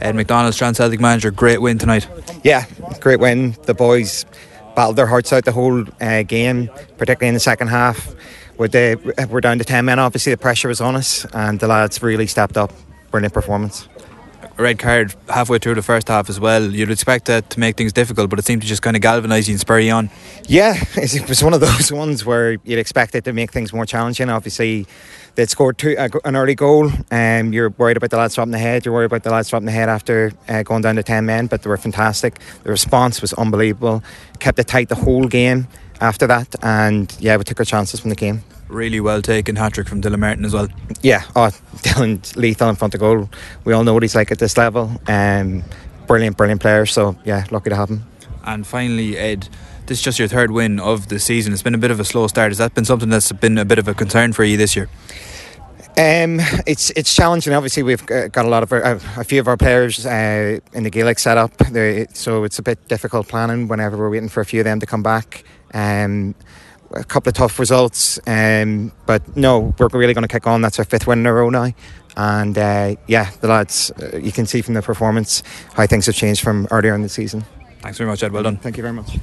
Ed McDonald, Celtic manager, great win tonight. Yeah, great win. The boys battled their hearts out the whole uh, game, particularly in the second half. With the, we're down to 10 men, obviously, the pressure was on us, and the lads really stepped up. Brilliant performance. red card halfway through the first half as well. You'd expect that to make things difficult, but it seemed to just kind of galvanise you and spur you on. Yeah, it was one of those ones where you'd expect it to make things more challenging. Obviously, they'd scored two, uh, an early goal, and um, you're worried about the lads dropping the head. You're worried about the lads dropping the head after uh, going down to 10 men, but they were fantastic. The response was unbelievable. Kept it tight the whole game after that, and yeah, we took our chances from the game really well taken hat trick from Dylan Martin as well. Yeah, oh, Dylan lethal in front of goal. We all know what he's like at this level. Um, brilliant, brilliant player. So yeah, lucky to have him. And finally, Ed, this is just your third win of the season. It's been a bit of a slow start. Has that been something that's been a bit of a concern for you this year? Um, it's it's challenging. Obviously, we've got a lot of our, a few of our players uh, in the Gaelic setup, so it's a bit difficult planning whenever we're waiting for a few of them to come back. Um, a couple of tough results, um, but no, we're really going to kick on. That's our fifth win in a row now. And uh, yeah, the lads, uh, you can see from the performance how things have changed from earlier in the season. Thanks very much, Ed. Well done. Thank you very much.